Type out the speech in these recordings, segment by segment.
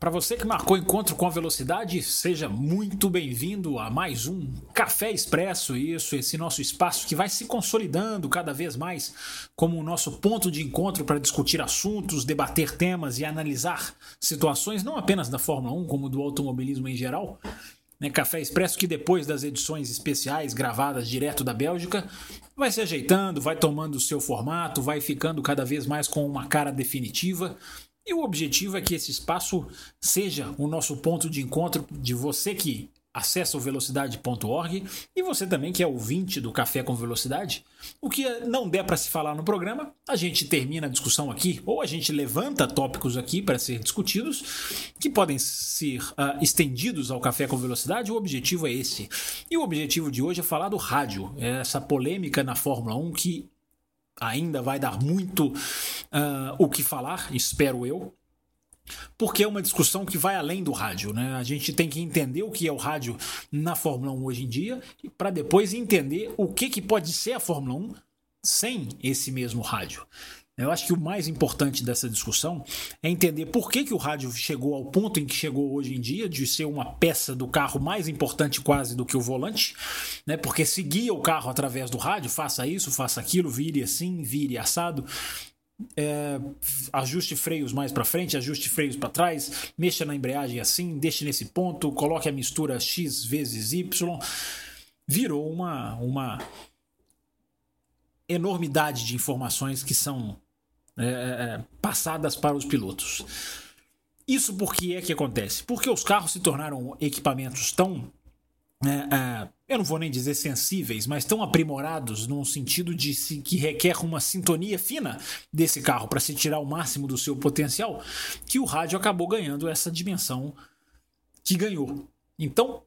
Para você que marcou encontro com a velocidade, seja muito bem-vindo a mais um Café Expresso. Isso, esse nosso espaço que vai se consolidando cada vez mais como o nosso ponto de encontro para discutir assuntos, debater temas e analisar situações não apenas da Fórmula 1, como do automobilismo em geral. Né, Café Expresso que depois das edições especiais gravadas direto da Bélgica vai se ajeitando, vai tomando o seu formato, vai ficando cada vez mais com uma cara definitiva e o objetivo é que esse espaço seja o nosso ponto de encontro de você que acessa o velocidade.org e você também que é ouvinte do Café com Velocidade. O que não der para se falar no programa, a gente termina a discussão aqui ou a gente levanta tópicos aqui para ser discutidos que podem ser uh, estendidos ao Café com Velocidade. O objetivo é esse. E o objetivo de hoje é falar do rádio, é essa polêmica na Fórmula 1 que ainda vai dar muito uh, o que falar, espero eu, porque é uma discussão que vai além do rádio. Né? A gente tem que entender o que é o rádio na Fórmula 1 hoje em dia, para depois entender o que, que pode ser a Fórmula 1 sem esse mesmo rádio. Eu acho que o mais importante dessa discussão é entender por que, que o rádio chegou ao ponto em que chegou hoje em dia, de ser uma peça do carro mais importante quase do que o volante, né? porque seguia o carro através do rádio, faça isso, faça aquilo, vire assim, vire assado. É, ajuste freios mais para frente, ajuste freios para trás, mexa na embreagem assim, deixe nesse ponto, coloque a mistura X vezes Y. Virou uma, uma enormidade de informações que são é, é, é, passadas para os pilotos. Isso por que é que acontece? Porque os carros se tornaram equipamentos tão. É, é, eu não vou nem dizer sensíveis, mas tão aprimorados num sentido de que requer uma sintonia fina desse carro para se tirar o máximo do seu potencial, que o rádio acabou ganhando essa dimensão que ganhou. Então,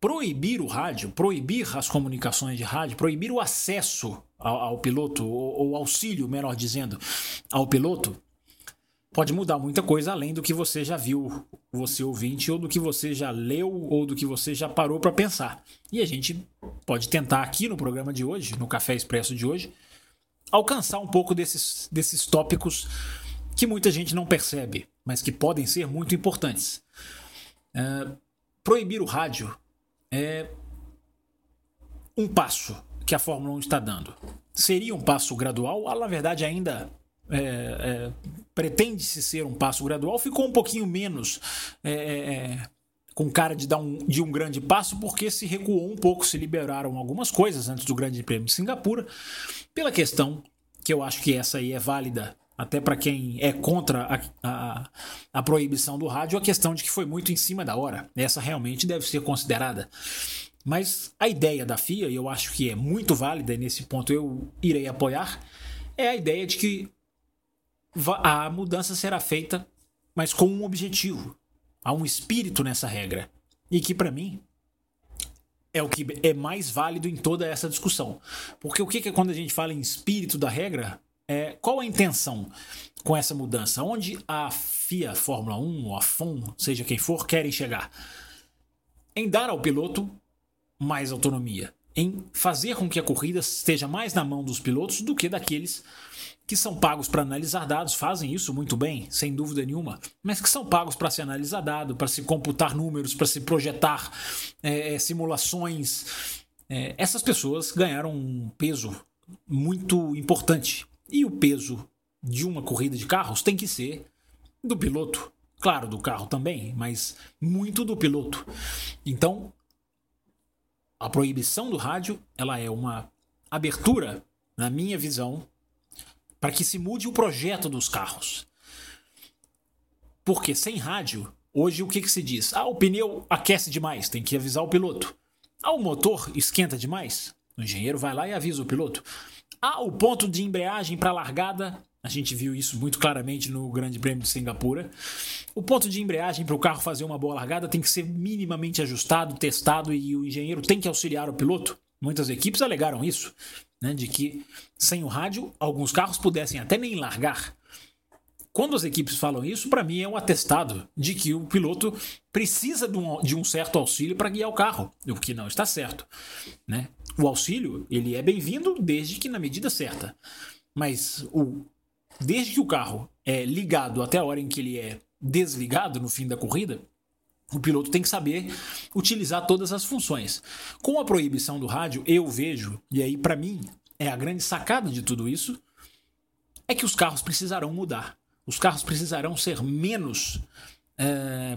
proibir o rádio, proibir as comunicações de rádio, proibir o acesso ao, ao piloto, ou, ou auxílio, melhor dizendo, ao piloto, pode mudar muita coisa além do que você já viu, você ouvinte, ou do que você já leu, ou do que você já parou para pensar. E a gente pode tentar aqui no programa de hoje, no Café Expresso de hoje, alcançar um pouco desses, desses tópicos que muita gente não percebe, mas que podem ser muito importantes. É, proibir o rádio é um passo que a Fórmula 1 está dando. Seria um passo gradual? Ah, na verdade, ainda é, é, pretende-se ser um passo gradual. Ficou um pouquinho menos é, é, com cara de dar um, de um grande passo, porque se recuou um pouco, se liberaram algumas coisas antes do Grande Prêmio de Singapura, pela questão que eu acho que essa aí é válida até para quem é contra a, a, a, proibição do rádio, a questão de que foi muito em cima da hora. Essa realmente deve ser considerada. Mas a ideia da FIA, e eu acho que é muito válida, e nesse ponto eu irei apoiar, é a ideia de que a mudança será feita, mas com um objetivo. Há um espírito nessa regra. E que, para mim, é o que é mais válido em toda essa discussão. Porque o que é quando a gente fala em espírito da regra? É, qual a intenção com essa mudança? Onde a FIA, Fórmula 1 ou a FOM, seja quem for, querem chegar? Em dar ao piloto mais autonomia, em fazer com que a corrida esteja mais na mão dos pilotos do que daqueles que são pagos para analisar dados, fazem isso muito bem, sem dúvida nenhuma, mas que são pagos para se analisar dados, para se computar números, para se projetar é, é, simulações. É, essas pessoas ganharam um peso muito importante e o peso de uma corrida de carros tem que ser do piloto. Claro, do carro também, mas muito do piloto. Então, a proibição do rádio, ela é uma abertura, na minha visão, para que se mude o projeto dos carros. Porque sem rádio, hoje o que, que se diz? Ah, o pneu aquece demais, tem que avisar o piloto. Ah, o motor esquenta demais, o engenheiro vai lá e avisa o piloto. Ah, o ponto de embreagem para largada, a gente viu isso muito claramente no Grande Prêmio de Singapura. O ponto de embreagem para o carro fazer uma boa largada tem que ser minimamente ajustado, testado e o engenheiro tem que auxiliar o piloto. Muitas equipes alegaram isso, né, de que sem o rádio alguns carros pudessem até nem largar. Quando as equipes falam isso, para mim é um atestado de que o piloto precisa de um, de um certo auxílio para guiar o carro, o que não está certo. Né? O auxílio ele é bem-vindo desde que na medida certa. Mas o, desde que o carro é ligado até a hora em que ele é desligado no fim da corrida, o piloto tem que saber utilizar todas as funções. Com a proibição do rádio, eu vejo, e aí para mim é a grande sacada de tudo isso, é que os carros precisarão mudar. Os carros precisarão ser menos. É,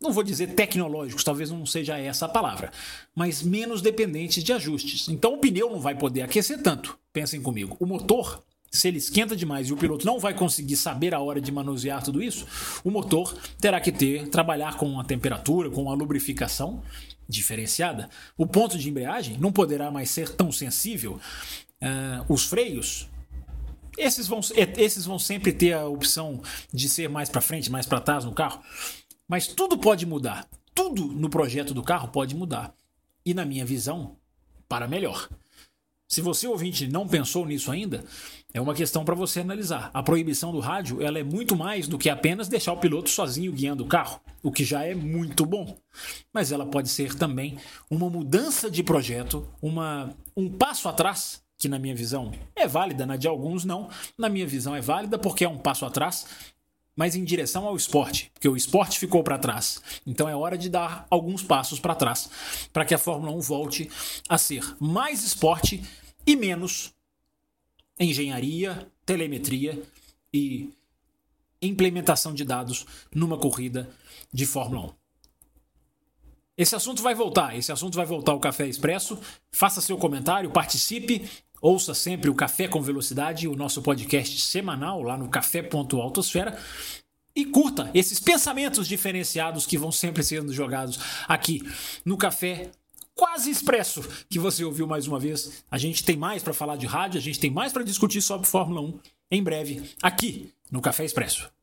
não vou dizer tecnológicos, talvez não seja essa a palavra, mas menos dependentes de ajustes. Então o pneu não vai poder aquecer tanto. Pensem comigo. O motor se ele esquenta demais e o piloto não vai conseguir saber a hora de manusear tudo isso, o motor terá que ter trabalhar com a temperatura, com a lubrificação diferenciada. O ponto de embreagem não poderá mais ser tão sensível. Uh, os freios esses vão, esses vão sempre ter a opção de ser mais para frente, mais para trás no carro. Mas tudo pode mudar. Tudo no projeto do carro pode mudar. E na minha visão, para melhor. Se você ouvinte não pensou nisso ainda, é uma questão para você analisar. A proibição do rádio ela é muito mais do que apenas deixar o piloto sozinho guiando o carro, o que já é muito bom. Mas ela pode ser também uma mudança de projeto, uma, um passo atrás, que na minha visão é válida, na de alguns não. Na minha visão é válida porque é um passo atrás, mas em direção ao esporte, porque o esporte ficou para trás. Então é hora de dar alguns passos para trás para que a Fórmula 1 volte a ser mais esporte e menos engenharia, telemetria e implementação de dados numa corrida de Fórmula 1. Esse assunto vai voltar, esse assunto vai voltar ao Café Expresso. Faça seu comentário, participe, ouça sempre o Café com Velocidade, o nosso podcast semanal lá no café.autosfera. E curta esses pensamentos diferenciados que vão sempre sendo jogados aqui no Café quase expresso que você ouviu mais uma vez. A gente tem mais para falar de rádio, a gente tem mais para discutir sobre Fórmula 1 em breve aqui no Café Expresso.